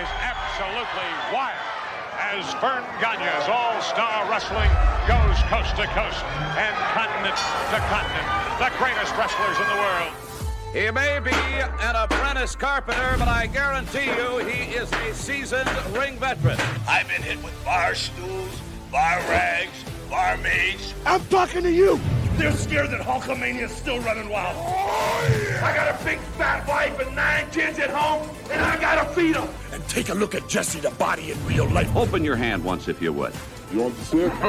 is absolutely wild as Verne Gagne's all-star wrestling goes coast to coast and continent to continent. The greatest wrestlers in the world. He may be an apprentice carpenter, but I guarantee you he is a seasoned ring veteran. I've been hit with bar stools, bar rags, bar barmaids. I'm talking to you. They're scared that Hulkamania is still running wild. Oh, yeah. I got a big fat wife and nine kids at home, and I gotta feed them. And take a look at Jesse the body in real life. Open your hand once, if you would. You want to see it?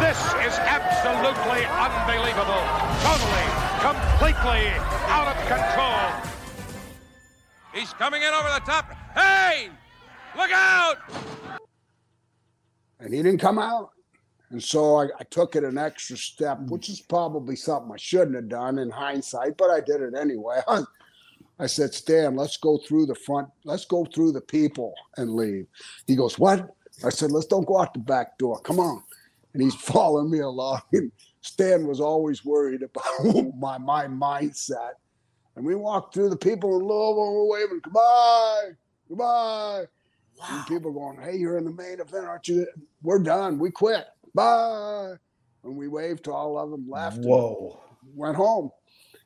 this is absolutely unbelievable. Totally, completely out of control. He's coming in over the top. Hey! Look out! And he didn't come out. And so I, I, took it an extra step, hmm. which is probably something I shouldn't have done in hindsight, but I did it anyway. I said, Stan, let's go through the front, let's go through the people and leave. He goes, What? I said, Let's don't go out the back door. Come on. And he's following me along. And Stan was always worried about my, my mindset. And we walked through the people in Louisville, we're waving, goodbye, goodbye. Wow. And people going, Hey, you're in the main event, aren't you? We're done. We quit bye. And we waved to all of them, left. Whoa. Went home.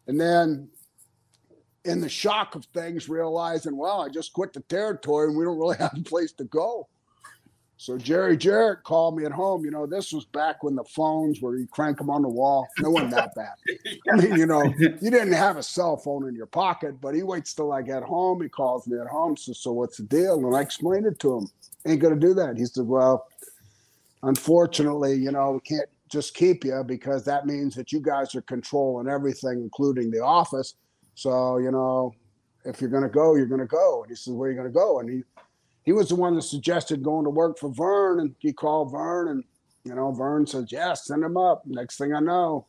And then in the shock of things, realizing, well, I just quit the territory and we don't really have a place to go. So Jerry Jarrett called me at home. You know, this was back when the phones were you crank them on the wall. No one that bad. I mean, you know, you didn't have a cell phone in your pocket, but he waits till I get home. He calls me at home. So, so what's the deal? And I explained it to him. Ain't gonna do that. He said, Well, unfortunately, you know, we can't just keep you because that means that you guys are controlling everything, including the office. So, you know, if you're going to go, you're going to go. And he says, where are you going to go? And he, he was the one that suggested going to work for Verne. And he called Verne and, you know, Verne says, yeah, send him up. Next thing I know,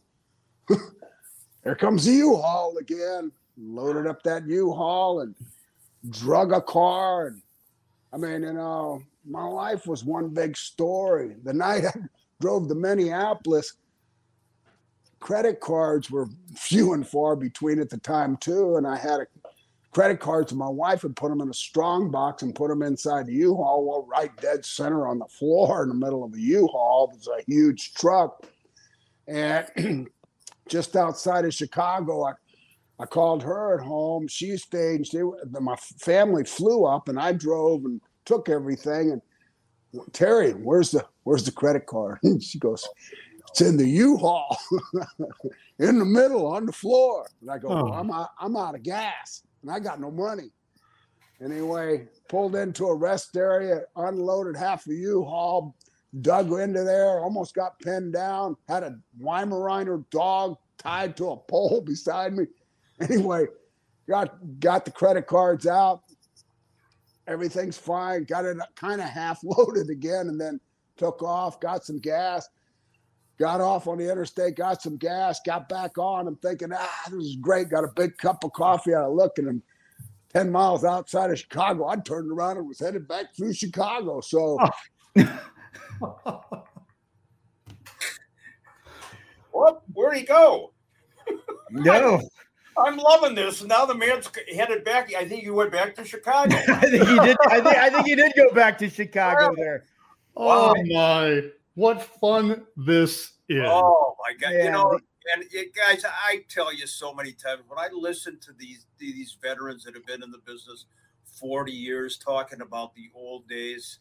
there comes the U-Haul again. Loaded up that U-Haul and drug a car. And I mean, you know, my life was one big story. The night I drove to Minneapolis, credit cards were few and far between at the time too, and I had a credit cards and my wife had put them in a strong box and put them inside the U-Haul, well, right dead center on the floor in the middle of the U-Haul. It was a huge truck, and just outside of Chicago, I. I called her at home. She stayed. She, my family flew up, and I drove and took everything. And Terry, where's the where's the credit card? And she goes, it's in the U-Haul, in the middle on the floor. And I go, oh. well, I'm out, I'm out of gas, and I got no money. Anyway, pulled into a rest area, unloaded half the U-Haul, dug into there, almost got pinned down. Had a Weimaraner dog tied to a pole beside me. Anyway, got got the credit cards out, everything's fine. Got it kind of half loaded again, and then took off. Got some gas. Got off on the interstate. Got some gas. Got back on. I'm thinking, ah, this is great. Got a big cup of coffee. I look and I'm ten miles outside of Chicago. I turned around and was headed back through Chicago. So. Oh. what? Where'd he go? No. I'm loving this. Now the man's headed back. I think he went back to Chicago. I think he did. I think I think he did go back to Chicago there. Oh my! What fun this is! Oh my god! Man. You know, and it, guys, I tell you so many times when I listen to these these veterans that have been in the business 40 years talking about the old days.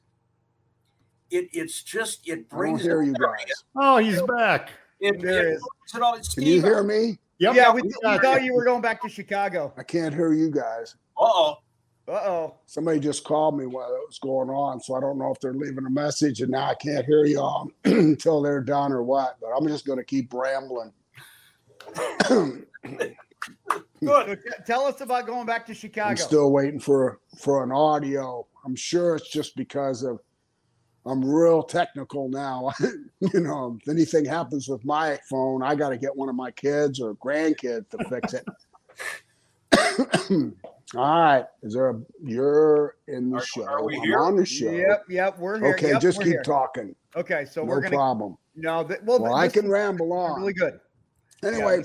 It, it's just it brings. I hear you guys. Oh, he's back. It, there it, is. Can you hear me? Yep. Yeah, we, we thought you were going back to Chicago. I can't hear you guys. Uh oh. Uh oh. Somebody just called me while it was going on, so I don't know if they're leaving a message, and now I can't hear y'all until they're done or what. But I'm just going to keep rambling. Good. tell us about going back to Chicago. I'm still waiting for for an audio. I'm sure it's just because of I'm real technical now. you know, if anything happens with my phone, I got to get one of my kids or grandkids to fix it. All right. Is there a you're in the are, show? Are we I'm here? on the show. Yep, yep, we're here. Okay, yep, just keep here. talking. Okay, so no we're gonna problem. No, th- well, well I can ramble on. Really good. Anyway,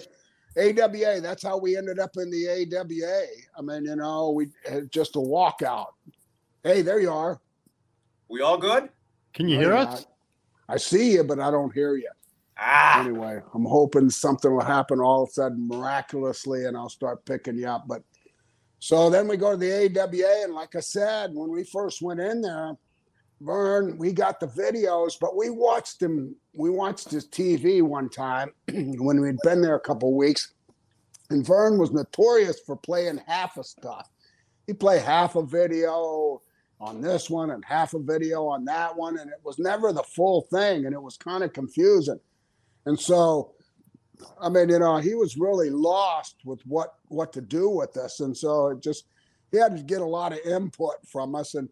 AWA. That's how we ended up in the AWA. I mean, you know, we had just a walkout Hey, there you are. We all good? Can you hear you're us? not. I see you, but I don't hear you. Ah, Anyway, I'm hoping something will happen all of a sudden miraculously and I'll start picking you up. But so then we go to the AWA, and like I said, when we first went in there, Verne, we got the videos, but we watched him. We watched his TV one time when we'd been there a couple weeks, and Verne was notorious for playing half of stuff. He'd play half a video on this one and half a video on that one, and it was never the full thing, and it was kind of confusing. And so, I mean, you know, he was really lost with what what to do with this, and so it just he had to get a lot of input from us, and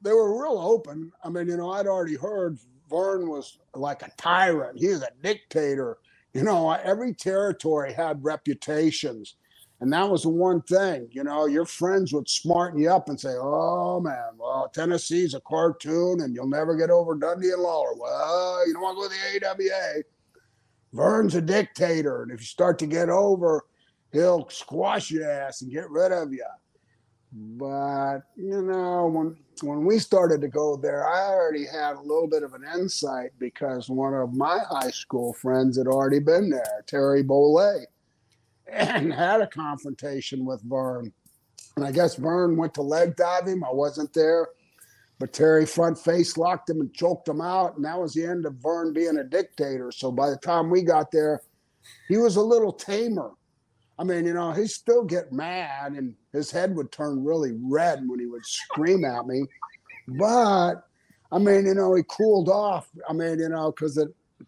they were real open. I mean, you know, I'd already heard Verne was like a tyrant. He was a dictator. You know, every territory had reputations. And that was the one thing, you know, your friends would smarten you up and say, oh man, well, Tennessee's a cartoon and you'll never get over Dundee and Lawler. Well, you don't want to go to the AWA. Verne's a dictator. And if you start to get over, he'll squash your ass and get rid of you. But you know, when when we started to go there, I already had a little bit of an insight because one of my high school friends had already been there, Terry Boley, and had a confrontation with Verne. And I guess Verne went to leg dive him. I wasn't there. But Terry front face locked him and choked him out. And that was the end of Verne being a dictator. So by the time we got there, he was a little tamer. I mean, you know, he'd still get mad and his head would turn really red when he would scream at me. But I mean, you know, he cooled off. I mean, you know, because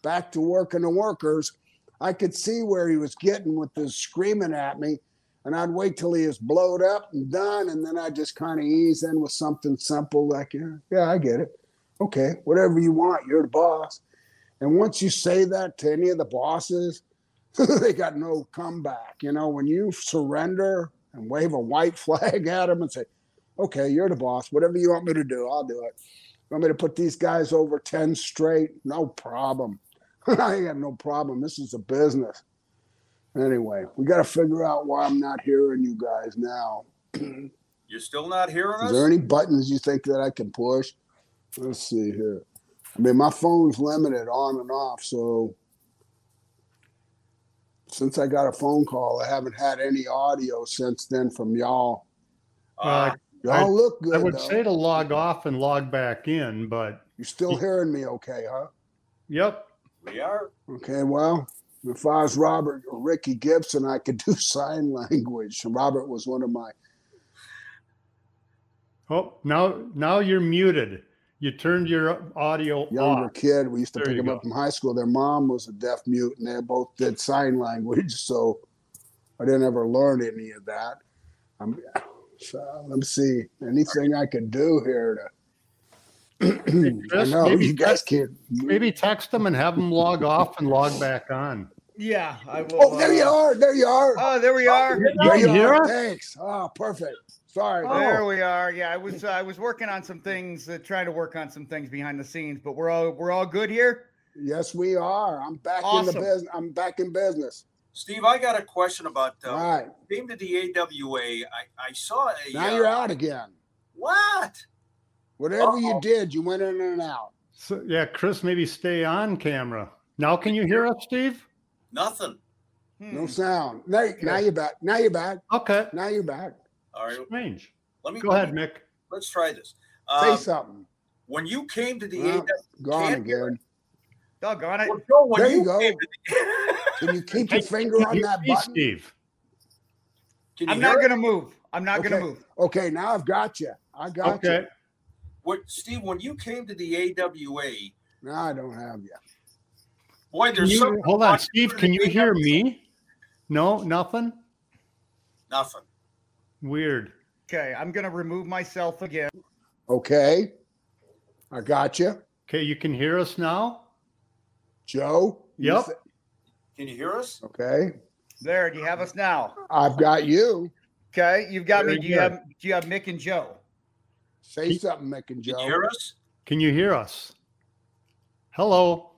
back to working the workers, I could see where he was getting with this screaming at me. And I'd wait till he was blowed up and done, and then I'd just kind of ease in with something simple like, yeah, yeah, I get it. Okay, whatever you want, you're the boss. And once you say that to any of the bosses, they got no comeback. You know, when you surrender and wave a white flag at them and say, okay, you're the boss. Whatever you want me to do, I'll do it. You want me to put these guys over 10 straight? No problem. I ain't got no problem. This is a business. Anyway, we got to figure out why I'm not hearing you guys now. you're still not hearing us? Is there any buttons you think that I can push? Let's see here. I mean, my phone's limited on and off, so since I got a phone call, I haven't had any audio since then from y'all. Uh, Y'all I- look good. I would though. say to log off and log back in, but You're still hearing me okay, huh? yep. We are. Okay, well, if I was Robert or Ricky Gibson, I could do sign language. Robert was one of my Oh, now now you're muted. You turned your audio younger off. kid. We used to There pick you him go. up from high school. Their mom was a deaf mute, and they both did sign language. So I didn't ever learn any of that. I'm, so let me see. Anything I could do here to. I know maybe you guys text- can't. Maybe text them and have them log off and log back on. Yeah, I will. Oh, there you uh, are. There you are. Oh, there we are. there you you hear are. us? Thanks. Oh, perfect. Sorry. There we are. Yeah, I was uh, I was working on some things, uh, trying to work on some things behind the scenes, but we're all we're all good here. Yes, we are. I'm back in the business. I'm back in business. Steve, I got a question about uh, All right. came to the AWA. I, I saw a Now uh, you're out again. what? Whatever you Uh-oh. did, you went in and out. So yeah, Chris, maybe stay on camera. Now can you hear us, Steve? Nothing. No Hmm. sound. Now, now you're back. Now you're back. Okay. Now you're back. All right. Strange. Let me Go ahead, Mick. Let's try this. Say Uh, something. when you came to the Well, AWA, Gone can't hear again. Doggone it. well, Joe, when There you you go. the, Can you keep your finger on that see button? Steve. Can you I'm not gonna move. I'm not gonna move. Okay, now I've got you. I got Okay. you. What, Steve? When you came to the AWA, Now I don't have you. boy, there's you, something hold on, Steve. Can you hear me? No, nothing. Nothing. Weird. Okay, I'm gonna remove myself again. Okay. I got you. Okay, you can hear us now. Joe? Yep. th- Can you hear us? okay. There, do you have us now? I've got you. Okay, you've got me. Do you good. have do you have Mick and Joe? Say something, Mick and Can Joe. you hear us? Can you hear us? Hello.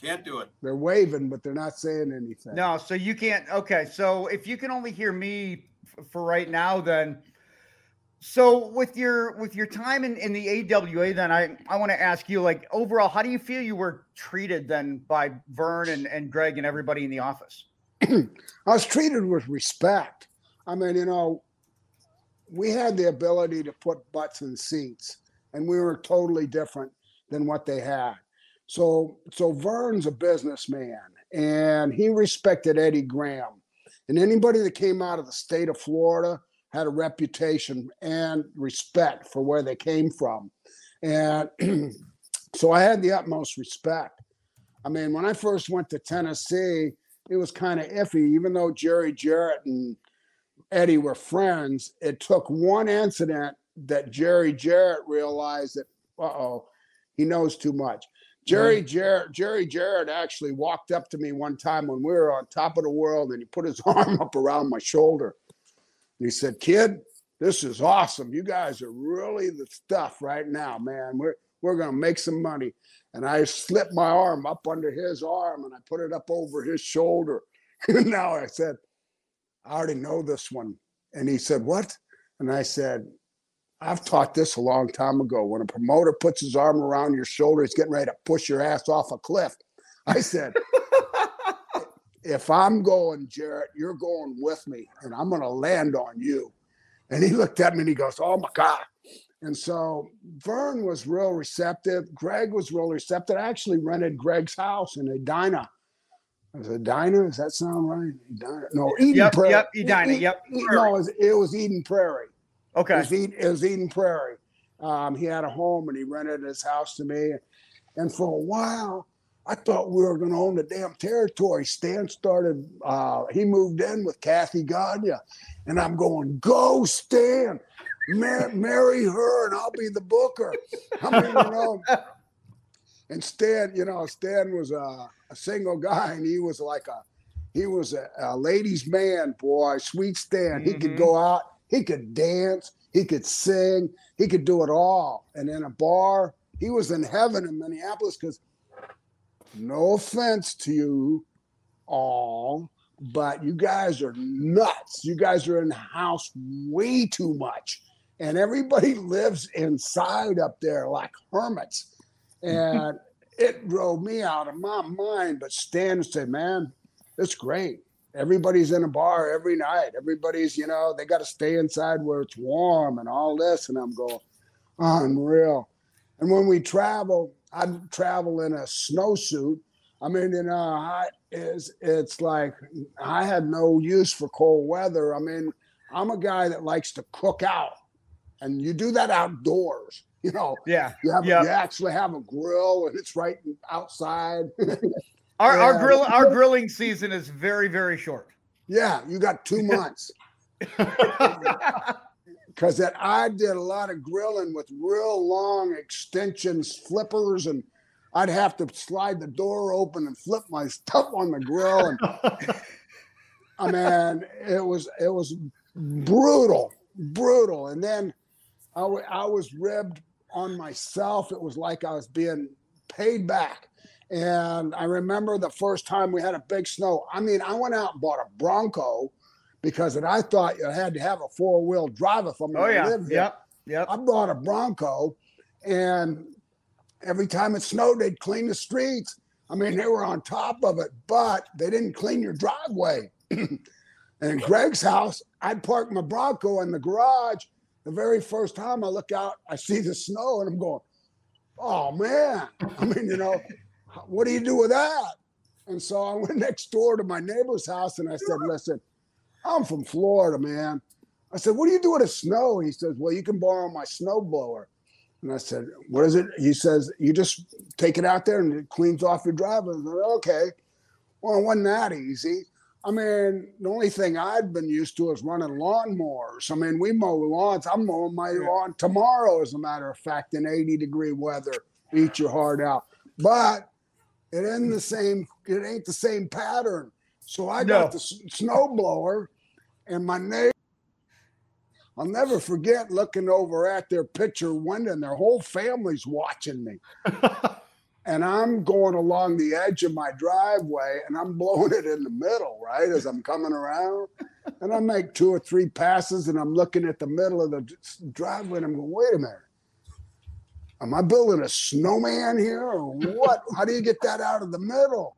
Can't do it. They're waving, but they're not saying anything. No, so you can't. Okay, so if you can only hear me f- for right now, then So with your with your time in, in the AWA, then I, I want to ask you, like overall, how do you feel you were treated then by Verne and, and Greg and everybody in the office? I was treated with respect. I mean, you know, we had the ability to put butts in seats, and we were totally different than what they had. So, so Verne's a businessman, and he respected Eddie Graham, and anybody that came out of the state of Florida had a reputation and respect for where they came from, and so I had the utmost respect. I mean, when I first went to Tennessee, it was kind of iffy, even though Jerry Jarrett and Eddie were friends. It took one incident that Jerry Jarrett realized that, uh oh, he knows too much. Jerry Jarrett, Jerry Jarrett actually walked up to me one time when we were on top of the world, and he put his arm up around my shoulder. And he said, "Kid, this is awesome. You guys are really the stuff right now, man. We're we're gonna make some money." And I slipped my arm up under his arm, and I put it up over his shoulder. and now I said, "I already know this one." And he said, "What?" And I said, I've taught this a long time ago. When a promoter puts his arm around your shoulder, he's getting ready to push your ass off a cliff. I said, if I'm going, Jarrett, you're going with me and I'm going to land on you. And he looked at me and he goes, Oh my God. And so Verne was real receptive. Greg was real receptive. I actually rented Greg's house in Edina. It Edina? Does that sound right? Edina? No, Eden Yep, Prairie. yep, Edina, E- yep. E- no, it was, it was Eden Prairie. It Okay. was, Eden, it was Eden Prairie. Um, he had a home and he rented his house to me. And for a while, I thought we were going to own the damn territory. Stan started, uh, he moved in with Kathy Gagne. And I'm going, go, Stan. Mar- marry her and I'll be the booker. I mean, you know. And Stan, you know, Stan was a, a single guy and he was like a, he was a, a ladies' man, boy, sweet Stan. He could Mhm. go out, he could dance, he could sing, he could do it all. And in a bar, he was in heaven in Minneapolis because, no offense to you all, but you guys are nuts. You guys are in the house way too much. And everybody lives inside up there like hermits. And it drove me out of my mind. But Stan said, man, it's great. Everybody's in a bar every night. Everybody's, you know, they got to stay inside where it's warm and all this. And I'm going, unreal. And when we travel, I travel in a snowsuit. I mean, you know, I, is it's like I had no use for cold weather. I mean, I'm a guy that likes to cook out, and you do that outdoors. You know, Yeah. you have Yeah. you actually have a grill, and it's right outside. Our, our grill our grilling season is very, very short. yeah, you got two months. because that I did a lot of grilling with real long extensions, flippers, and I'd have to slide the door open and flip my stuff on the grill. And I mean, it was it was brutal, brutal. And then I, I was ribbed on myself. It was like I was being paid back. And I remember the first time we had a big snow. I mean, I went out and bought a Bronco because I thought you had to have a four wheel drive if I'm Oh going to yeah. live here. Yep. Yep. I bought a Bronco, and every time it snowed, they'd clean the streets. I mean, they were on top of it, but they didn't clean your driveway. and in Greg's house, I'd park my Bronco in the garage. The very first time I look out, I see the snow, and I'm going, "Oh man!" I mean, you know, what do you do with that? And so I went next door to my neighbor's house, and I said, "Listen, I'm from Florida, man." I said, "What do you do with the snow?" He says, "Well, you can borrow my snow blower." And I said, "What is it?" He says, "You just take it out there and it cleans off your driveway." I said, "Okay." Well, it wasn't that easy. I mean, the only thing I'd been used to is running lawnmowers. I mean, we mow lawns. I'm mowing my lawn tomorrow, as a matter of fact, in 80 degree weather. Eat your heart out. But it ain't the same. It ain't the same pattern. So I got No. the snow blower, and my neighbor. I'll never forget looking over at their picture window, and their whole family's watching me. and I'm going along the edge of my driveway, and I'm blowing it in the middle, right, as I'm coming around. and I make two or three passes, and I'm looking at the middle of the driveway, and I'm going, wait a minute. Am I building a snowman here or what? How do you get that out of the middle?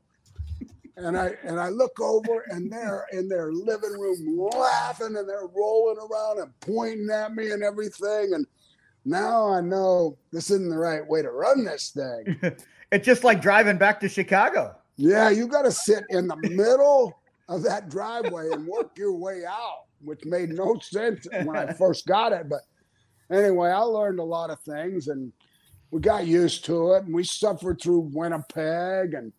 And I and I look over and they're in their living room laughing and they're rolling around and pointing at me and everything. And now I know this isn't the right way to run this thing. it's just like driving back to Chicago. Yeah, you got to sit in the middle of that driveway and work your way out, which made no sense when I first got it. But anyway, I learned a lot of things and we got used to it and we suffered through Winnipeg and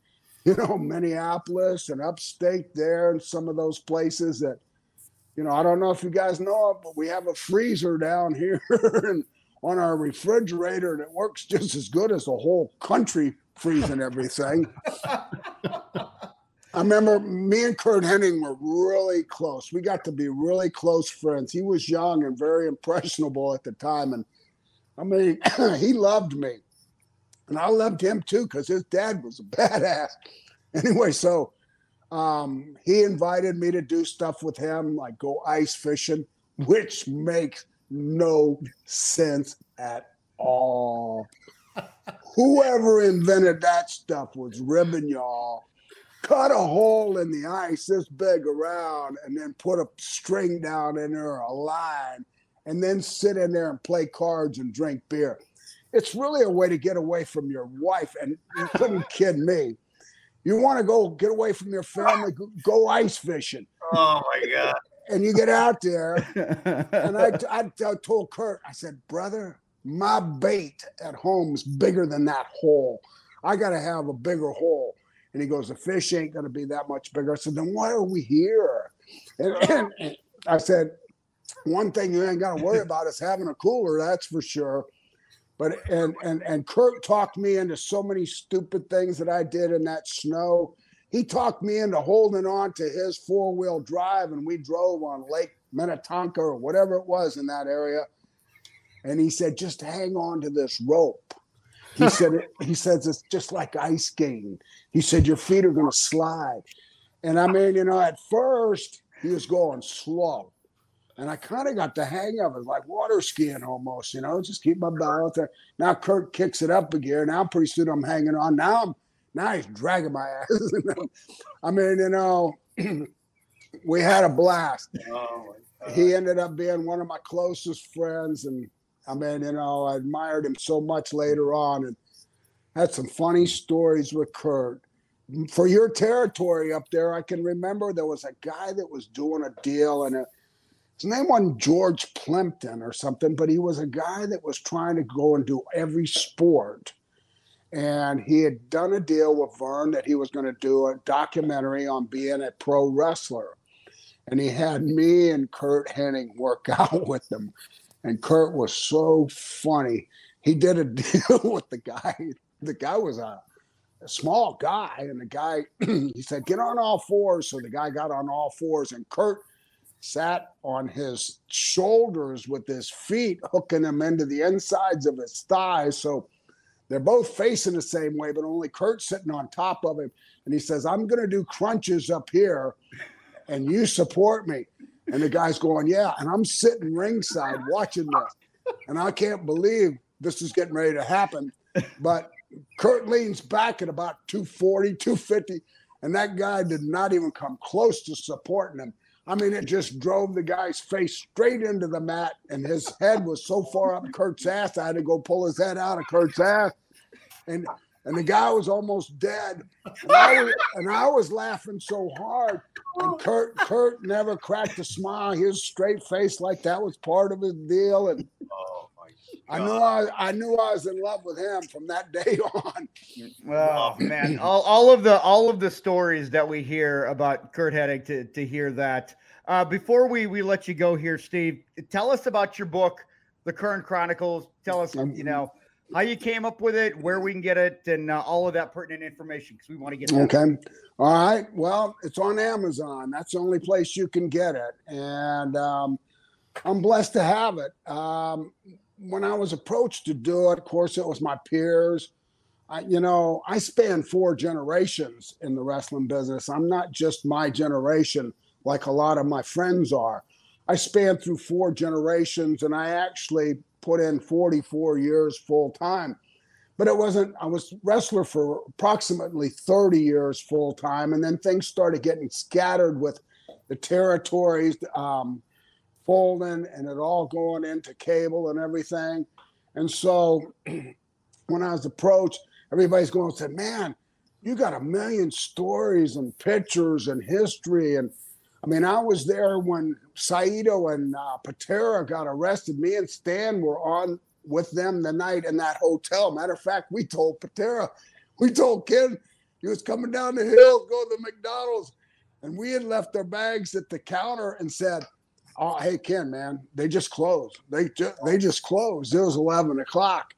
you know Minneapolis and upstate there and some of those places that you know I don't know if you guys know it, but we have a freezer down here and on our refrigerator and it works just as good as the whole country freezing everything. I remember me and Curt Hennig were really close. We got to be really close friends. He was young and very impressionable at the time. And I mean, he loved me. And I loved him too because his dad was a badass. Anyway, so um, he invited me to do stuff with him, like go ice fishing, which makes no sense at all. Whoever invented that stuff was ribbing y'all. Cut a hole in the ice this big around and then put a string down in there, a line, and then sit in there and play cards and drink beer. It's really a way to get away from your wife. And you couldn't kid me. You want to go get away from your family, go ice fishing. Oh my God and you get out there, and I, I, I told Curt, I said, brother, my bait at home is bigger than that hole. I got to have a bigger hole. And he goes, the fish ain't going to be that much bigger. I said, then why are we here? And, and, I said, one thing you ain't got to worry about is having a cooler, that's for sure. But and and and Curt talked me into so many stupid things that I did in that snow he talked me into holding on to his four wheel drive, and we drove on Lake Minnetonka or whatever it was in that area. And he said, just hang on to this rope. He said, he says it's just like ice skating. He said, your feet are going to slide. And I mean, you know, at first he was going slow. And I kind of got the hang of it, like water skiing almost, you know, just keep my balance there. Now Curt kicks it up a gear. Now pretty soon I'm hanging on. Now I'm now he's dragging my ass. I mean, you know, we had a blast. Oh he ended up being one of my closest friends, and I mean, you know, I admired him so much later on, and had some funny stories with Curt. For your territory up there, I can remember there was a guy that was doing a deal, and his name wasn't George Plimpton or something, but he was a guy that was trying to go and do every sport and he had done a deal with Verne that he was going to do a documentary on being a pro wrestler. And he had me and Curt Hennig work out with them. And Curt was so funny. He did a deal with the guy. The guy was a, a small guy, and the guy he said, "Get on all fours. So the guy got on all fours, and Curt sat on his shoulders with his feet hooking him into the insides of his thighs. So they're both facing the same way, but only Curt's sitting on top of him. And he says, I'm going to do crunches up here and you support me. And the guy's going, Yeah. And I'm sitting ringside watching this. And I can't believe this is getting ready to happen. But Curt leans back at about 240, 250. And that guy did not even come close to supporting him. I mean, it just drove the guy's face straight into the mat, and his head was so far up Curt's ass, I had to go pull his head out of Curt's ass. And and the guy was almost dead. And I was, and I was laughing so hard. And Kurt Curt never cracked a smile. His straight face like that was part of his deal. And oh I knew I, I knew I was in love with him from that day on. Well, man, all, all of the all of the stories that we hear about Curt Hennig to to hear that uh, before we we let you go here, Steve, tell us about your book, The Keirn Chronicles. Tell us, you know, how you came up with it, where we can get it, and uh, all of that pertinent information because we want to get. That. Okay, all right. Well, it's on Amazon. That's the only place you can get it, and um, I'm blessed to have it. Um, when I was approached to do it, of course, it was my peers. I, you know, I span four generations in the wrestling business. I'm not just my generation like a lot of my friends are. I spanned through four generations and I actually put in 44 years full time. But it wasn't, I was wrestler for approximately 30 years full time. And then things started getting scattered with the territories um, folding and it all going into cable and everything. And so when I was approached, everybody's going and said, Man, you got a million stories and pictures and history. And I mean, I was there when Saito and uh, Patera got arrested. Me and Stan were on with them the night in that hotel. Matter of fact, we told Patera, we told Ken he was coming down the hill, go to the McDonald's. And we had left our bags at the counter and said, Oh, hey Ken, man, they just closed. They just they just closed. It was 11 o'clock.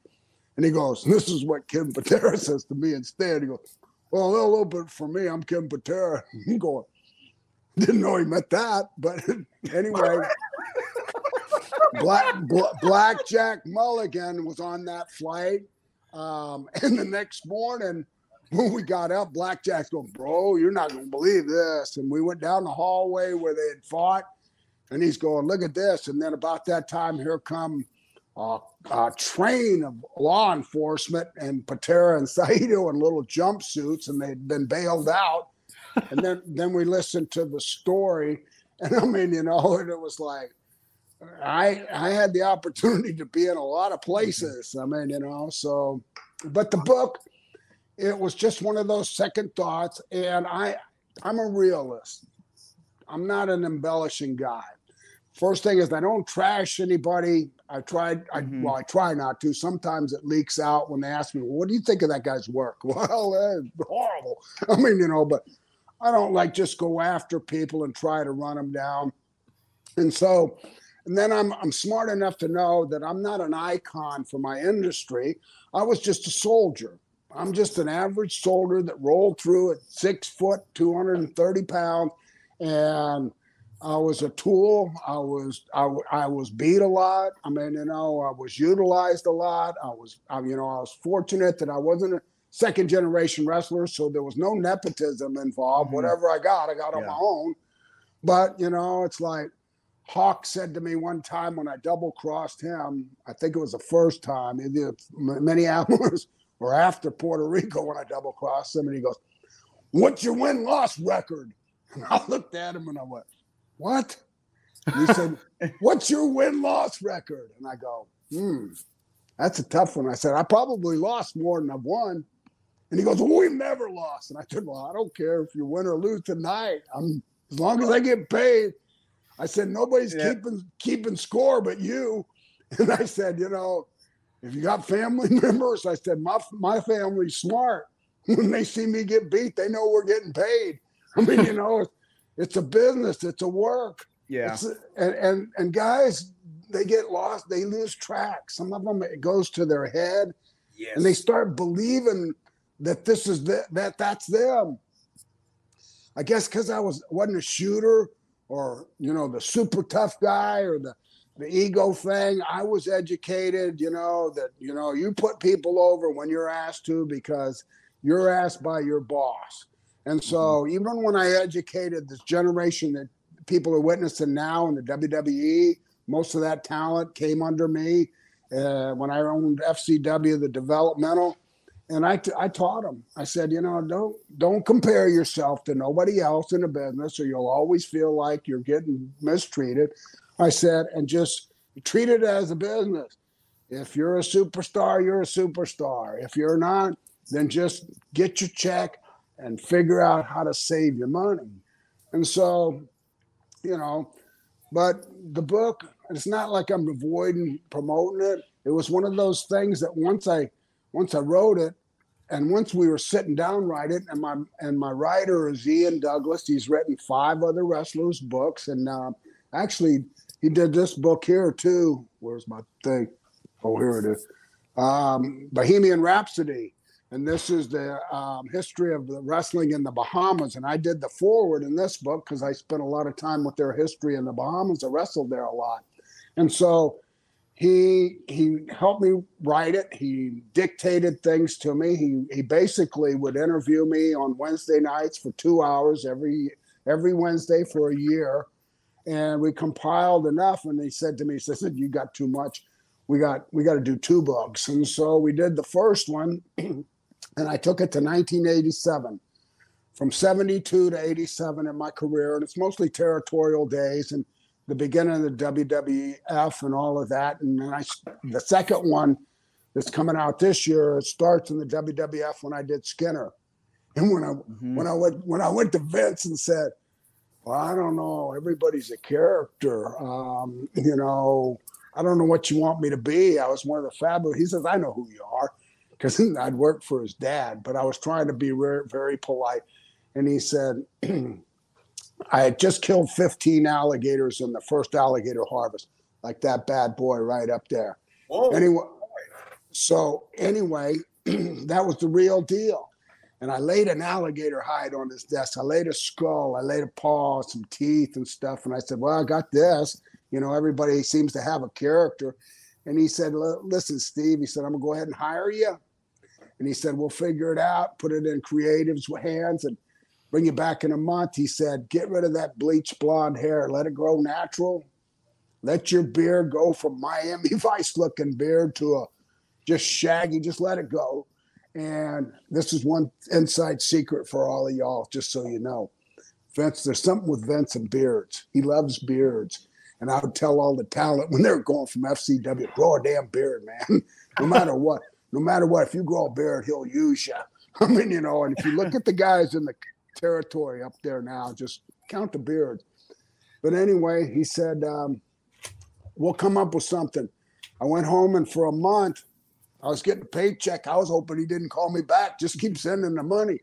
And he goes, This is what Ken Patera says to me instead. He goes, Well, a little bit for me. I'm Ken Patera. He going, didn't know he meant that, but anyway, Black Blackjack Mulligan was on that flight, um, and the next morning when we got up, Blackjack's going, "Bro, you're not going to believe this." And we went down the hallway where they had fought, and he's going, "Look at this." And then about that time, here come uh, a train of law enforcement and Patera and Saito in little jumpsuits, and they'd been bailed out and then then we listened to the story, and I mean, you know, and it was like I I had the opportunity to be in a lot of places. I mean, you know, so but the book, it was just one of those second thoughts, and I I'm a realist. I'm not an embellishing guy. First thing is I don't trash anybody. I tried, I, mm-hmm. well, I try not to. Sometimes it leaks out when they ask me, well, "What do you think of that guy's work?" Well, horrible. I mean, you know, but I don't like just go after people and try to run them down. And so, and then I'm I'm smart enough to know that I'm not an icon for my industry. I was just a soldier. I'm just an average soldier that rolled through at six foot, 230 pounds, and I was a tool. I was I, I was beat a lot. I mean, you know, I was utilized a lot. I was, I, you know, I was fortunate that I wasn't a, second generation wrestler, so there was no nepotism involved. Mm-hmm. Whatever I got, I got on my own. But you know, it's like Hawk said to me one time when I double crossed him. I think it was the first time, either Minneapolis or after Puerto Rico when I double crossed him, and he goes, "What's your win loss record?" And I looked at him and I went, "What?" And he said, "What's your win loss record?" And I go, "Hmm." That's a tough one. I said, I probably lost more than I've won. And he goes, well, we've never lost. And I said, well, I don't care if you win or lose tonight. I'm as long as I get paid. I said, nobody's yeah. keeping keeping score but you. And I said, you know, if you got family members, I said, my my family's smart. When they see me get beat, they know we're getting paid. I mean, you know, it's, a business, it's a work. Yeah. A, and and and guys, they get lost, they lose track. Some of them it goes to their head. Yes. And they start believing that this is the, that that's them. I guess because I was wasn't a shooter or you know the super tough guy or the the ego thing. I was educated, you know that you know you put people over when you're asked to because you're asked by your boss. And so mm-hmm. even when I educated this generation that people are witnessing now in the WWE, most of that talent came under me. Uh, when I owned FCW, the developmental, and I, t- I taught them. I said, you know, don't don't compare yourself to nobody else in the business, or you'll always feel like you're getting mistreated. I said, and just treat it as a business. If you're a superstar, you're a superstar. If you're not, then just get your check and figure out how to save your money. And so, you know, but the book, it's not like I'm avoiding promoting it. It was one of those things that once I once I wrote it, and once we were sitting down writing, and my and my writer is Ian Douglas. He's written five other wrestlers' books, and uh, actually he did this book here too. Where's my thing? Oh, here it is. Um, Bahamian Rhapsody, and this is the um, history of the wrestling in the Bahamas. And I did the forward in this book because I spent a lot of time with their history in the Bahamas. I wrestled there a lot, and so he he helped me write it. He dictated things to me. He he basically would interview me on Wednesday nights for two hours every every Wednesday for a year. And we compiled enough. And he said to me, he said, You got too much. We got we got to do two books. And so we did the first one, and I took it to 1987 from 72 to 87 in my career. And it's mostly territorial days and the beginning of the WWF and all of that. And then I, the second one that's coming out this year, it starts in the WWF when I did Skinner. And when I mm-hmm. when I went when I went to Vince and said, "Well, I don't know, everybody's a character. Um, you know, I don't know what you want me to be." I was one of the fabulous. He says, "I know who you are," because I'd worked for his dad, but I was trying to be very, very polite. And he said, "I had just killed 15 alligators in the first alligator harvest, like that bad boy right up there." Whoa. Anyway, so anyway, that was the real deal and I laid an alligator hide on his desk. I laid a skull, I laid a paw, some teeth and stuff. And I said, Well, I got this. You know, everybody seems to have a character. And he said, Listen, Steve, he said, I'm going to go ahead and hire you. And he said, We'll figure it out, put it in creatives' hands, and bring you back in a month. He said, Get rid of that bleach blonde hair, let it grow natural. Let your beard go from Miami Vice looking beard to a just shaggy, just let it go and this is one inside secret for all of y'all, just so you know. Vince, there's something with Vince and beards. He loves beards. And I would tell all the talent when they're going from FCW, grow a damn beard, man. no matter what. No matter what, if you grow a beard, he'll use you. I mean, you know, and if you look at the guys in the territory up there now, just count the beards. But anyway, he said, um, we'll come up with something. I went home and for a month, I was getting a paycheck. I was hoping he didn't call me back. Just keep sending the money.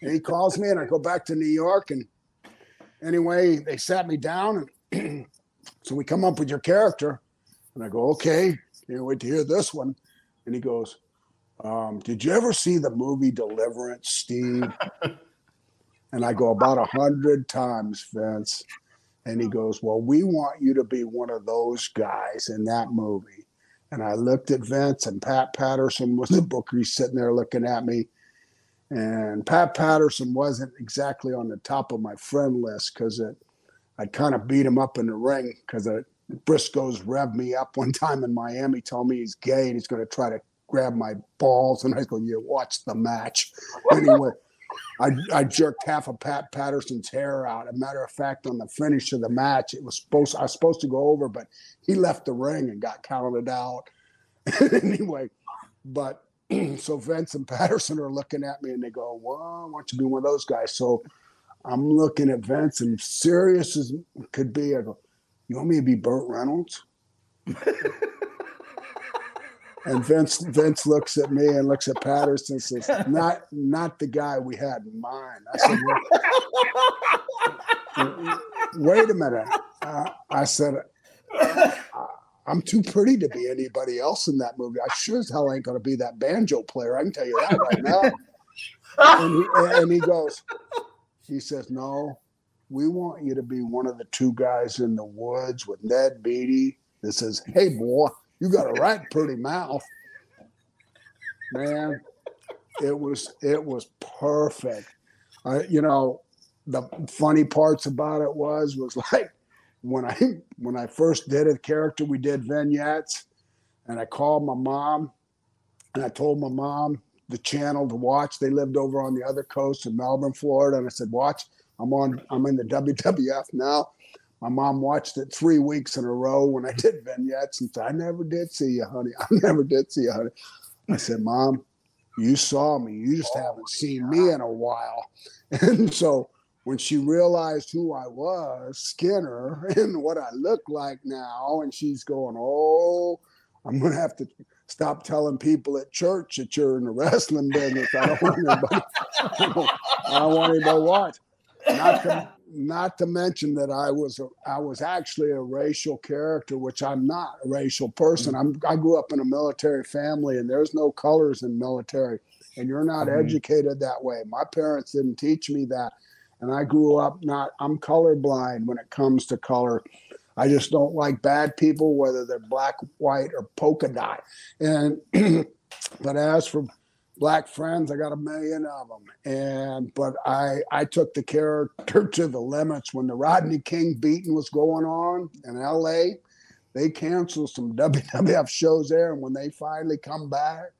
And he calls me, and I go back to New York. And anyway, they sat me down, and so we come up with your character. And I go, okay, can't wait to hear this one. And he goes, um, did you ever see the movie Deliverance, Steve? and I go, about a hundred times, Vince. And he goes, well, we want you to be one of those guys in that movie. And I looked at Vince, and Pat Patterson was the booker. He's sitting there looking at me. And Pat Patterson wasn't exactly on the top of my friend list because I'd kind of beat him up in the ring because Briscoes revved me up one time in Miami, told me he's gay and he's going to try to grab my balls. And I go, "You watch the match." Anyway, I, I jerked half of Pat Patterson's hair out. A matter of fact, on the finish of the match, it was supposed I was supposed to go over, but he left the ring and got counted out. anyway, but so Vince and Patterson are looking at me and they go, "Well, I want you to be one of those guys." So I'm looking at Vince and serious as could be. I go, "You want me to be Burt Reynolds?" And Vince Vince looks at me and looks at Patterson and says, "Not not the guy we had in mind." I said, well, "Wait a minute." Uh, I said, "I'm too pretty to be anybody else in that movie. I sure as hell ain't going to be that banjo player. I can tell you that right now." and, he, and he goes, he says, "No, we want you to be one of the two guys in the woods with Ned Beatty that says, "Hey, boy." You got a right pretty mouth. Man, it was it was perfect. You know, the funny parts about it was was like when I when I first did a character, we did vignettes, and I called my mom, and I told my mom the channel to watch. They lived over on the other coast in Melbourne, Florida, and I said, "Watch, I'm on. I'm in the WWF now." My mom watched it three weeks in a row when I did vignettes and said, I never did see you, honey. I never did see you, honey. I said, Mom, you saw me. You just oh haven't seen God. me in a while. And so when she realized who I was, Skinner, and what I look like now, and she's going, Oh, I'm going to have to stop telling people at church that you're in the wrestling business. I don't want anybody, I don't want anybody to watch. Not to, not to mention that I was a, I was actually a racial character, which I'm not a racial person. I'm I grew up in a military family, and there's no colors in military, and you're not mm-hmm. educated that way. My parents didn't teach me that, and I grew up not. I'm colorblind when it comes to color. I just don't like bad people, whether they're black, white, or polka dot. And but as for black friends. I got a million of them, and but I I took the character to the limits when the Rodney King beating was going on in L.A. They canceled some WWF shows there, and when they finally come back,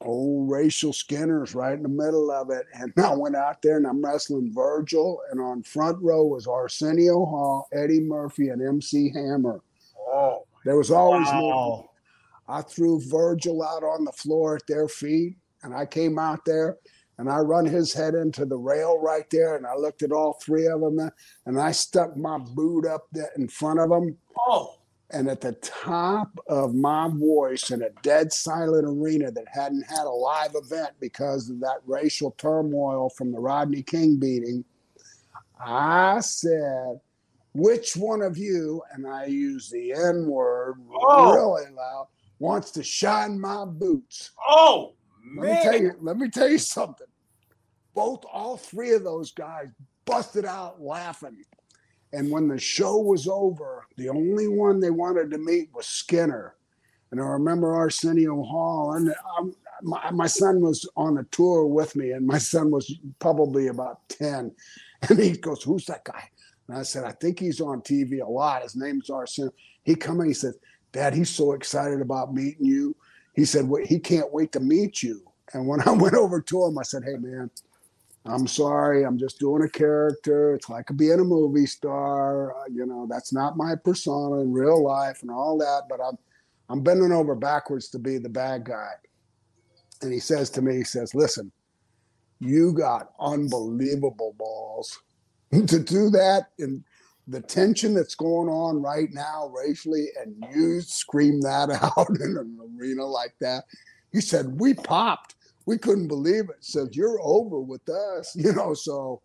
old Rachel Skinner's right in the middle of it. And I went out there and I'm wrestling Virgil, and on front row was Arsenio Hall, Eddie Murphy, and MC Hammer. Oh, There was always Wow. I threw Virgil out on the floor at their feet, and I came out there and I run his head into the rail right there, and I looked at all three of them, and I stuck my boot up there in front of them, oh, and at the top of my voice in a dead silent arena that hadn't had a live event because of that racial turmoil from the Rodney King beating, I said, which one of you, and I used the N word Oh. really loud, wants to shine my boots? oh, Let me tell you, let me tell you something. Both all three of those guys busted out laughing. And when the show was over, the only one they wanted to meet was Skinner. And I remember Arsenio Hall, and um, my, my son was on a tour with me, and my son was probably about 10. And he goes, Who's that guy? And I said, I think he's on TV a lot. His name's Arsenio. He come in, he says, Dad, he's so excited about meeting you. He said, "Wait, He can't wait to meet you. And when I went over to him, I said, Hey, man, I'm sorry. I'm just doing a character. It's like being a movie star. Uh, You know, that's not my persona in real life and all that. But I'm, I'm bending over backwards to be the bad guy. And he says to me, he says, listen, you got unbelievable balls to do that in the tension that's going on right now racially and you scream that out in an arena like that. He said, we popped we couldn't believe it. Says you're over with us, you know. So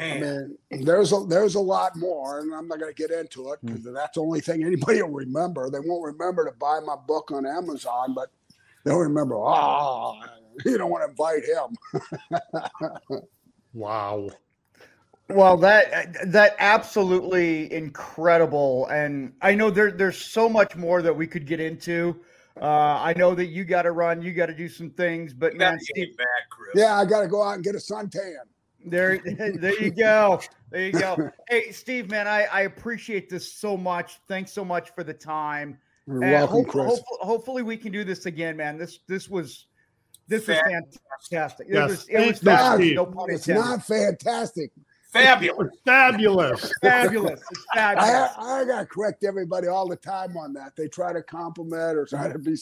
I mean, there's a there's a lot more, and I'm not going to get into it hmm. because that's the only thing anybody will remember. They won't remember to buy my book on Amazon, but they'll remember. Oh, you don't want to invite him. Wow. Well, that that absolutely incredible, and I know there there's so much more that we could get into. Uh, I know that you got to run, you got to do some things, but You man, Steve, back, Chris. Yeah, I got to go out and get a suntan. there, there you go, there you go. Hey, Steve, man, I I appreciate this so much. Thanks so much for the time. You're And welcome, hope- Chris. hope- hopefully, we can do this again, man. This this was this was Fantastic. fantastic. It was it was thanks, fabulous. Steve. No pun It's not fantastic. Fabulous. Fabulous. fabulous. It's fabulous. I, I got to correct everybody all the time on that. They try to compliment or try to be.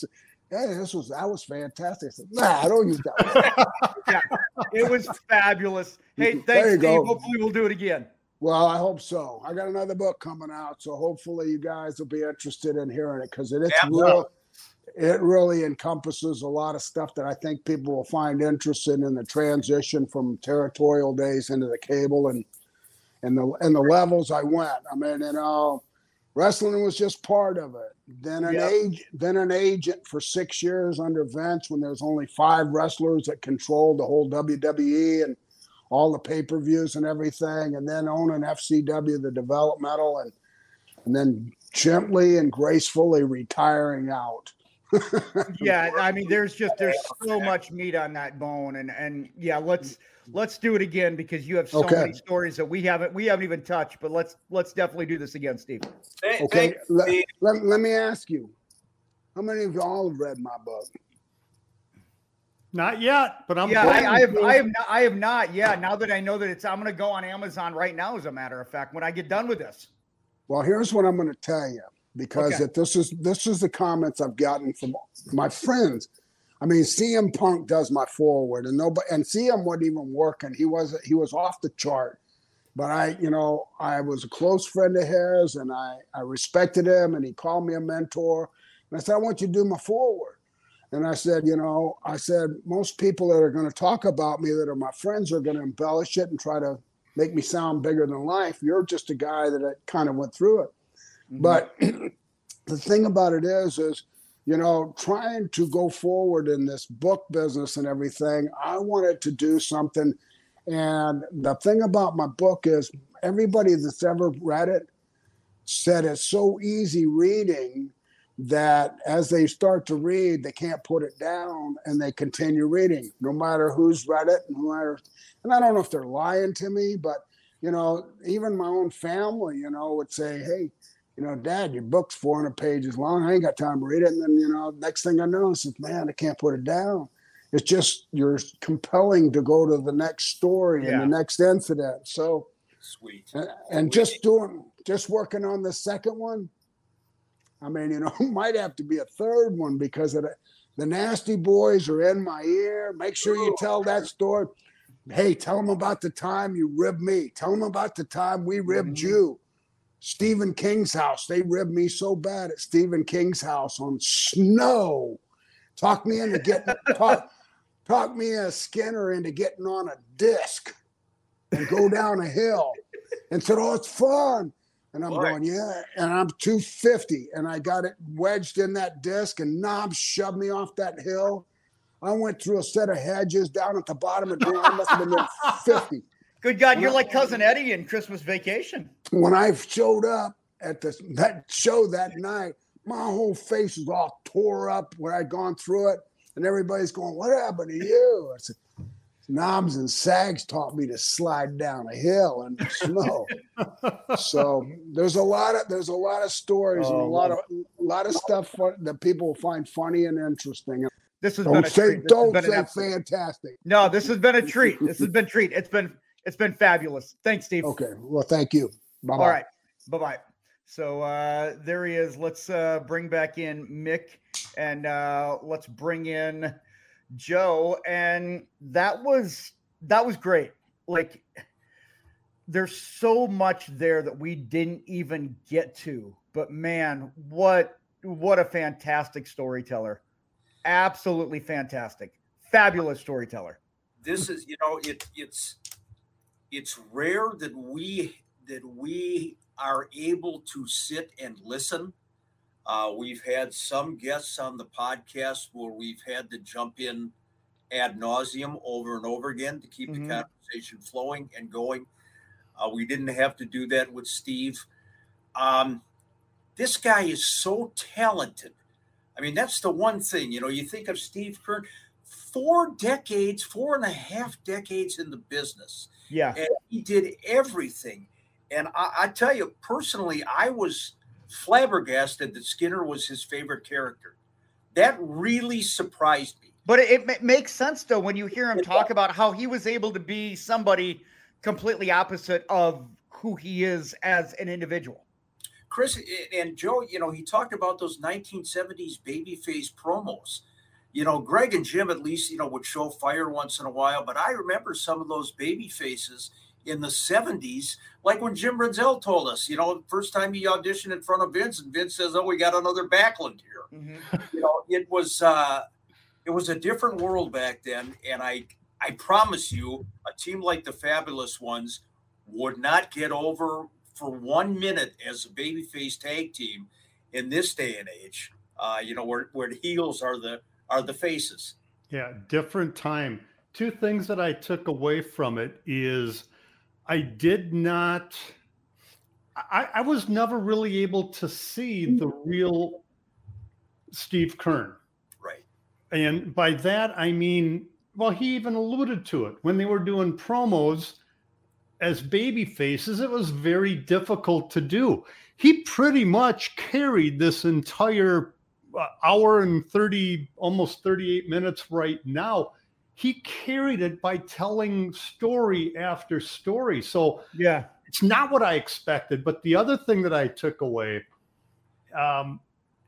Hey, this was that was fantastic. I said, nah, I don't use that. word." It was fabulous. Hey, There thanks, you Steve. go. Hopefully, we'll do it again. Well, I hope so. I got another book coming out, so hopefully you guys will be interested in hearing it because it, it's Yeah. real. It really encompasses a lot of stuff that I think people will find interesting in the transition from territorial days into the cable and and the and the levels I went. I mean, you know, wrestling was just part of it. Then an Yep. age, then an agent for six years under Vince when there's only five wrestlers that controlled the whole WWE and all the pay per views and everything, and then owning FCW, the developmental, and and then gently and gracefully retiring out. Yeah, I mean, there's just there's so much meat on that bone, and and yeah, let's let's do it again because you have so Okay. many stories that we haven't we haven't even touched. But let's let's definitely do this again, Steve. Thank, Okay, thank let, let, let me ask you, how many of y'all have read my book? Not yet, but I'm yeah, I, I have. I have not, I have not. Yeah, now that I know that it's, I'm gonna go on Amazon right now. As a matter of fact, when I get done with this. Well, here's what I'm going to tell you because Okay. if this is this is the comments I've gotten from my friends. I mean, CM Punk does my forward, and nobody and CM wasn't even working. He was he was off the chart. But I, you know, I was a close friend of his, and I I respected him, and he called me a mentor. And I said, I want you to do my forward. And I said, you know, I said most people that are going to talk about me that are my friends are going to embellish it and try to make me sound bigger than life. You're just a guy that kind of went through it. Mm-hmm. But the thing about it is, is you know, trying to go forward in this book business and everything, I wanted to do something. And the thing about my book is, everybody that's ever read it said it's so easy reading, that as they start to read, they can't put it down and they continue reading, no matter who's read it and no matter. And I don't know if they're lying to me, but you know, even my own family, you know, would say, "Hey, you know, Dad, your book's 400 pages long. I ain't got time to read it." And then, you know, next thing I know, I said, "Man, I can't put it down." It's just you're compelling to go to the next story Yeah. and the next incident. So, Sweet. and, and just doing, just working on the second one. I mean, you know, might have to be a third one because of the, the nasty boys are in my ear. Make sure you tell that story. Hey, tell them about the time you ribbed me. Tell them about the time we ribbed mm-hmm. you. Stephen King's house. They ribbed me so bad at Stephen King's house on snow. Talk me into getting talk, talk me a Skinner into getting on a disc and go down a hill and said, Oh, it's fun. And I'm Boy. going, Yeah. And I'm 250 and I got it wedged in that disc and Knobbs shoved me off that hill. I went through a set of hedges down at the bottom of the I must have been 50. Good God, you're like cousin Eddie in Christmas Vacation. When I showed up at the, that show that night, my whole face was all tore up where I'd gone through it. And everybody's going, What happened to you? I said, Knobbs and Sags taught me to slide down a hill in the snow. so there's a lot of there's a lot of stories and a Oh, lot of a lot of stuff that people find funny and interesting. This has been Don't a say treat. Don't been say fantastic. No, this has been a treat. This has been a treat. It's been it's been fabulous. Thanks, Steve. Okay, well, thank you. Bye All right. Bye bye. So uh, there he is. Let's uh, bring back in Mick and uh, let's bring in Joe. And that was that was great. Like there's so much there that we didn't even get to. But man, what what a fantastic storyteller. Absolutely fantastic. Fabulous storyteller. this is you know it it's it's rare that we that we are able to sit and listen uh, we've had some guests on the podcast where we've had to jump in ad nauseum over and over again to keep Mhm. the conversation flowing and going uh, we didn't have to do that with steve um, this guy is so talented i mean that's the one thing you know you think of steve keirn four decades, four and a half decades in the business. Yeah. And he did everything. And I, I tell you, personally, I was flabbergasted that Skinner was his favorite character. That really surprised me. But it, it makes sense though when you hear him talk about how he was able to be somebody completely opposite of who he is as an individual. Chris and Joe, you know, he talked about those 1970s babyface promos. You know, Greg and Jim at least, you know, would show fire once in a while, but I remember some of those baby faces in the 70s, like when Jim Brunzell told us, you know, first time he auditioned in front of Vince, and Vince says, Oh, we got another Backlund here. You know, it was uh it was a different world back then, and I I promise you, a team like the Fabulous Ones would not get over for one minute as a babyface tag team in this day and age. Uh, you know, where where the heels are the are the faces. Yeah, different time. Two things that I took away from it is I did not I, I was never really able to see the real Steve Keirn. Right. And by that I mean, well, he even alluded to it when they were doing promos as baby faces, it was very difficult to do. He pretty much carried this entire uh, hour and 30 almost 38 minutes right now he carried it by telling story after story. So yeah. it's not what i expected but the other thing that i took away um,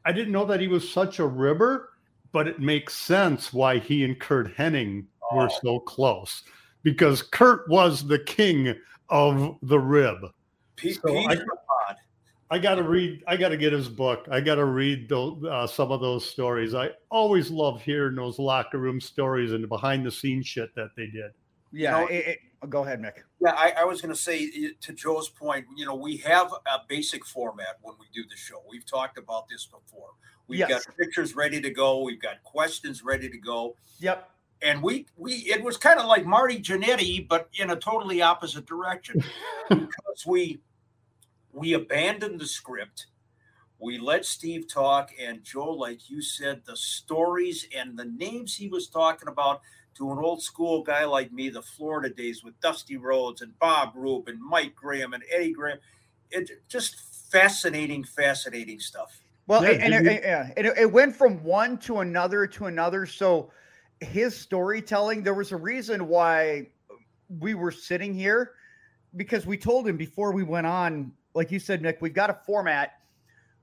i didn't know that he was such a ribber but it makes sense why he and curt hennig were so close because curt was the king of the rib. Pete, So Pete I- in the pod. I got to read. I got to get his book. I got to read those, uh, some of those stories. I always love hearing those locker room stories and the behind the scenes shit that they did. Yeah. know- it- it- oh, go ahead, Mick. Yeah, I, I was going to say to Joe's point, you know, we have a basic format when we do the show. We've talked about this before. We've Yes. got pictures ready to go. We've got questions ready to go. Yep. And we we it was kind of like Marty Jannetty, but in a totally opposite direction because we we abandoned the script. We let Steve talk, and Joe, like you said, the stories and the names he was talking about to an old school guy like me, the Florida days with Dusty Rhodes and Bob Roop and Mike Graham and Eddie Graham. It just fascinating, fascinating stuff. Well, yeah, and, and, it, yeah, it, it went from one to another to another. So his storytelling, there was a reason why we were sitting here because we told him before we went on, like you said, Nick, we've got a format,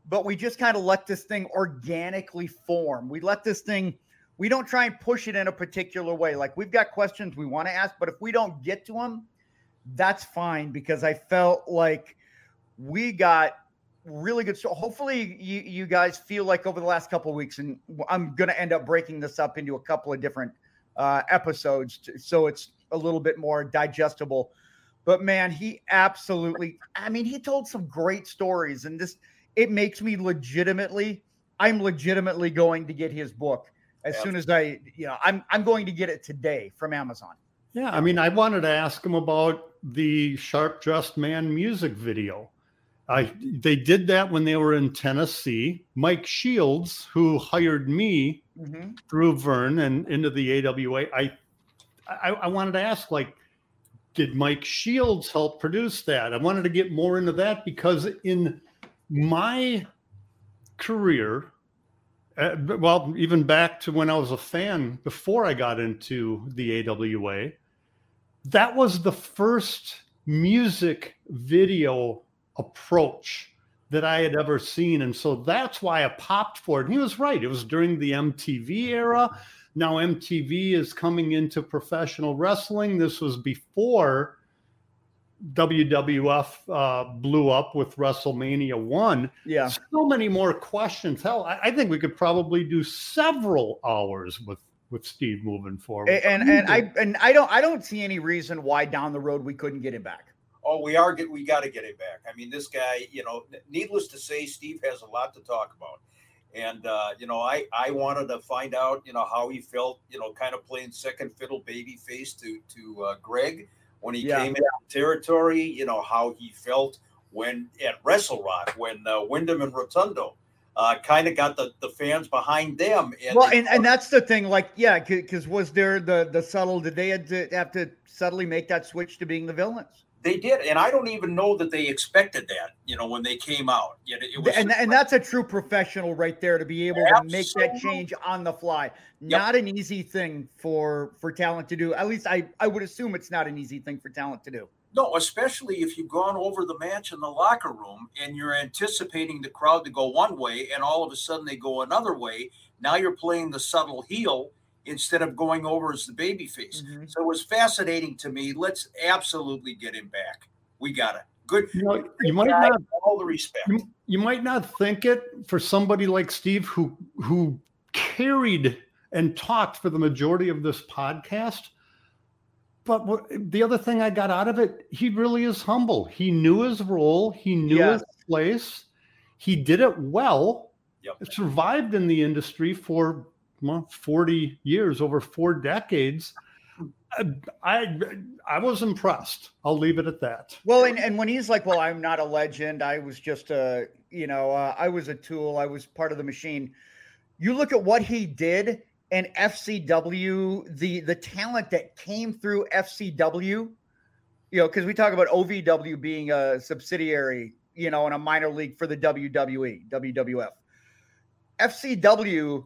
but we just kind of let this thing organically form. We let this thing, we don't try and push it in a particular way. Like we've got questions we want to ask, but if we don't get to them, that's fine because I felt like we got really good. So hopefully you, you guys feel like over the last couple of weeks, and I'm going to end up breaking this up into a couple of different uh, episodes to, so it's a little bit more digestible. But man, he absolutely, I mean, he told some great stories, and this it makes me legitimately, I'm legitimately going to get his book as yeah. soon as I, you know, I'm I'm going to get it today from Amazon. Yeah, I mean, I wanted to ask him about the Sharp Dressed Man music video I they did that when they were in Tennessee. Mike Shields, who hired me mm-hmm. through Verne and into the AWA, I, I I wanted to ask like, did Mike Shields help produce that? I wanted to get more into that because in my career, uh, well, even back to when I was a fan before I got into the AWA, that was the first music video approach that I had ever seen. And so that's why I popped for it. And he was right. It was during the MTV era. Now MTV is coming into professional wrestling. This was before WWF uh, blew up with WrestleMania 1. Yeah. So many more questions. Hell, I, I think we could probably do several hours with with Steve moving forward. And and, and I and I don't I don't see any reason why down the road we couldn't get him back oh, we are get we got to get him back. I mean, this guy, you know, needless to say, Steve has a lot to talk about. And uh, you know, I I wanted to find out, you know, how he felt, you know, kind of playing second fiddle baby face to to uh, Greg when he yeah. came into territory. You know, how he felt when at Wrestle Rock when uh, Windham and Rotundo uh, kind of got the, the fans behind them. And well, and, and that's the thing. Like, yeah, because was there the the subtle? Did they had to have to subtly make that switch to being the villains? They did, and I don't even know that they expected that. You know, when they came out, it was, and and that's a true professional right there to be able Absolutely. to make that change on the fly. Not yep. an easy thing for for talent to do. At least I I would assume it's not an easy thing for talent to do. No, especially if you've gone over the match in the locker room and you're anticipating the crowd to go one way, and all of a sudden they go another way. Now you're playing the subtle heel instead of going over as the baby face. Mm-hmm. So it was fascinating to me. Let's absolutely get him back. We got it. Good. You, know, you might guy, not all the respect. You, you might not think it for somebody like Steve who who carried and talked for the majority of this podcast. But what, the other thing I got out of it, he really is humble. He knew his role, he knew yes. his place, he did it well, yep. survived in the industry for well, 40 years, over four decades. I I was impressed. I'll leave it at that. Well, and, and when he's like, "Well, I'm not a legend. I was just a, you know, uh, I was a tool. I was part of the machine." You look at what he did and FCW, the the talent that came through FCW, you know, because we talk about OVW being a subsidiary, you know, in a minor league for the WWE, WWF. FCW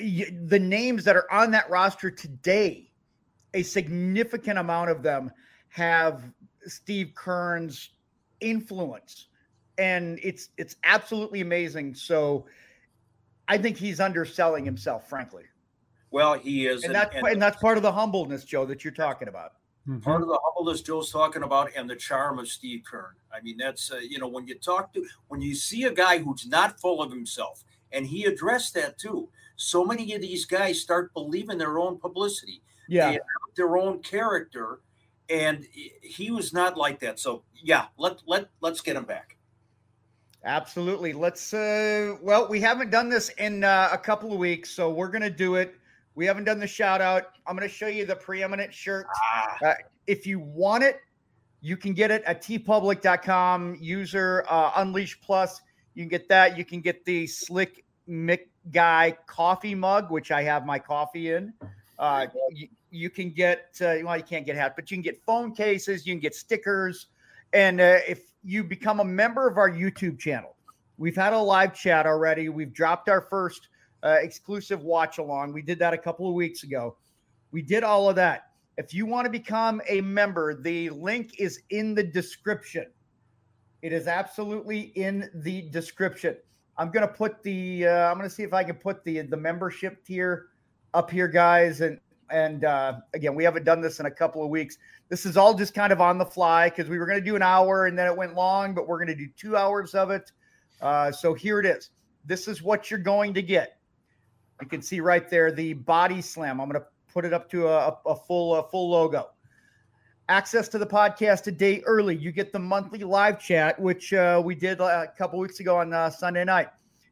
the names that are on that roster today, a significant amount of them have Steve Keirn's influence, and it's it's absolutely amazing. So, I think he's underselling himself, frankly. Well, he is, and, and that's and, and that's part of the humbleness, Joe, that you're talking about. Mm-hmm. Part of the humbleness Joe's talking about, and the charm of Steve Keirn. I mean, that's uh, you know when you talk to when you see a guy who's not full of himself, and he addressed that too so many of these guys start believing their own publicity. Yeah. their own character. And he was not like that. So yeah, let let let's get him back. Absolutely. Let's uh well, we haven't done this in uh, a couple of weeks, so we're gonna do it. We haven't done the shout out. I'm gonna show you the preeminent shirt. Ah. Uh, if you want it, you can get it at teepublic.com user uh, unleash plus. You can get that. You can get the Slick Mick Guy coffee mug, which I have my coffee in. Uh, you, you can get, uh, well, you can't get hat, but you can get phone cases, you can get stickers. And uh, if you become a member of our YouTube channel, we've had a live chat already. We've dropped our first uh, exclusive watch along. We did that a couple of weeks ago. We did all of that. If you want to become a member, the link is in the description. It is absolutely in the description. I'm gonna put the. Uh, I'm gonna see if I can put the the membership tier up here, guys. And and uh, again, we haven't done this in a couple of weeks. This is all just kind of on the fly because we were gonna do an hour and then it went long, but we're gonna do two hours of it. Uh, so here it is. This is what you're going to get. You can see right there the body slam. I'm gonna put it up to a, a full a full logo. Access to the podcast a day early. You get the monthly live chat, which uh, we did a couple weeks ago on uh, Sunday night.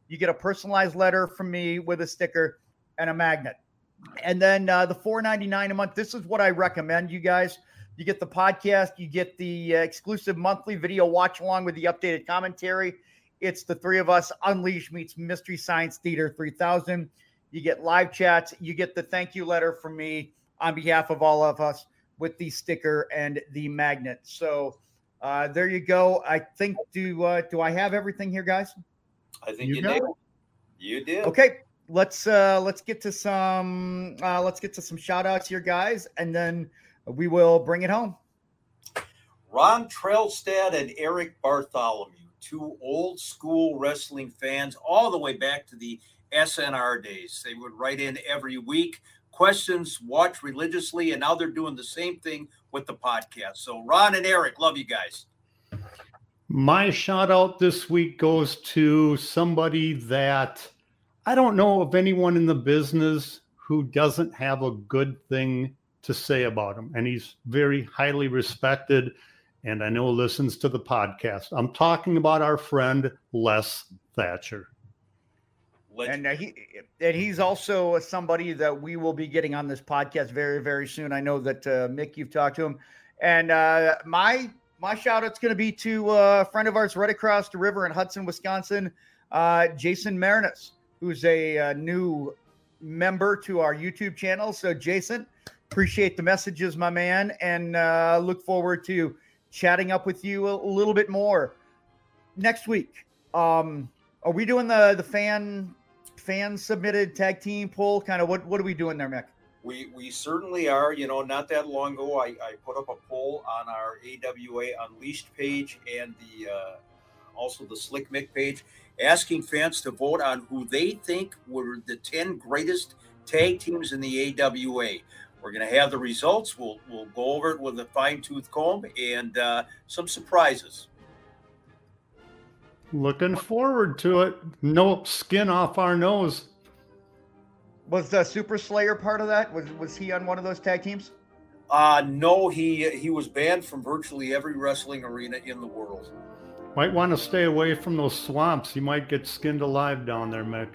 You get a personalized letter from me with a sticker and a magnet. And then uh, the four ninety nine a month. This is what I recommend, you guys. You get the podcast, you get the uh, exclusive monthly video watch along with the updated commentary. It's the three of us. Unleash meets Mystery Science Theater 3000. You get live chats. You get the thank you letter from me on behalf of all of us with the sticker and the magnet. So uh, there you go. I think do uh, do I have everything here, guys? I think you, you did. You did. Okay, let's uh, let's get to some uh, let's get to some shout outs here, guys, and then we will bring it home. Ron Trailstad and Eric Bartholomew, two old school wrestling fans, all the way back to the SNR days. They would write in every week questions, watch religiously, and now they're doing the same thing with the podcast. So, Ron and Eric, love you guys. My shout out this week goes to somebody that I don't know of anyone in the business who doesn't have a good thing to say about him. And he's very highly respected and I know listens to the podcast. I'm talking about our friend Les Thatcher. And uh, he and he's also somebody that we will be getting on this podcast very very soon. I know that uh, Mick, you've talked to him, and uh, my my shout out's going to be to uh, a friend of ours right across the river in Hudson, Wisconsin, uh, Jason Marinus, who's a, a, uh, new member to our YouTube channel. So Jason, appreciate the messages, my man, and look forward to chatting up with you a, a little bit more next week. Um, are we doing the the fan fan submitted tag team poll? Kind of what what are we doing there, Mick? We we certainly are. You know, not that long ago, I, I put up a poll on our AWA Unleashed page and the uh, also the Slick Mick page, asking fans to vote on who they think were the ten greatest tag teams in the AWA. We're going to have the results. We'll we'll go over it with a fine tooth comb and uh, some surprises. Looking forward to it. No skin off our nose. Was the Super Slayer part of that? Was was he on one of those tag teams? Uh no, he he was banned from virtually every wrestling arena in the world. Might want to stay away from those swamps. You might get skinned alive down there, Mick.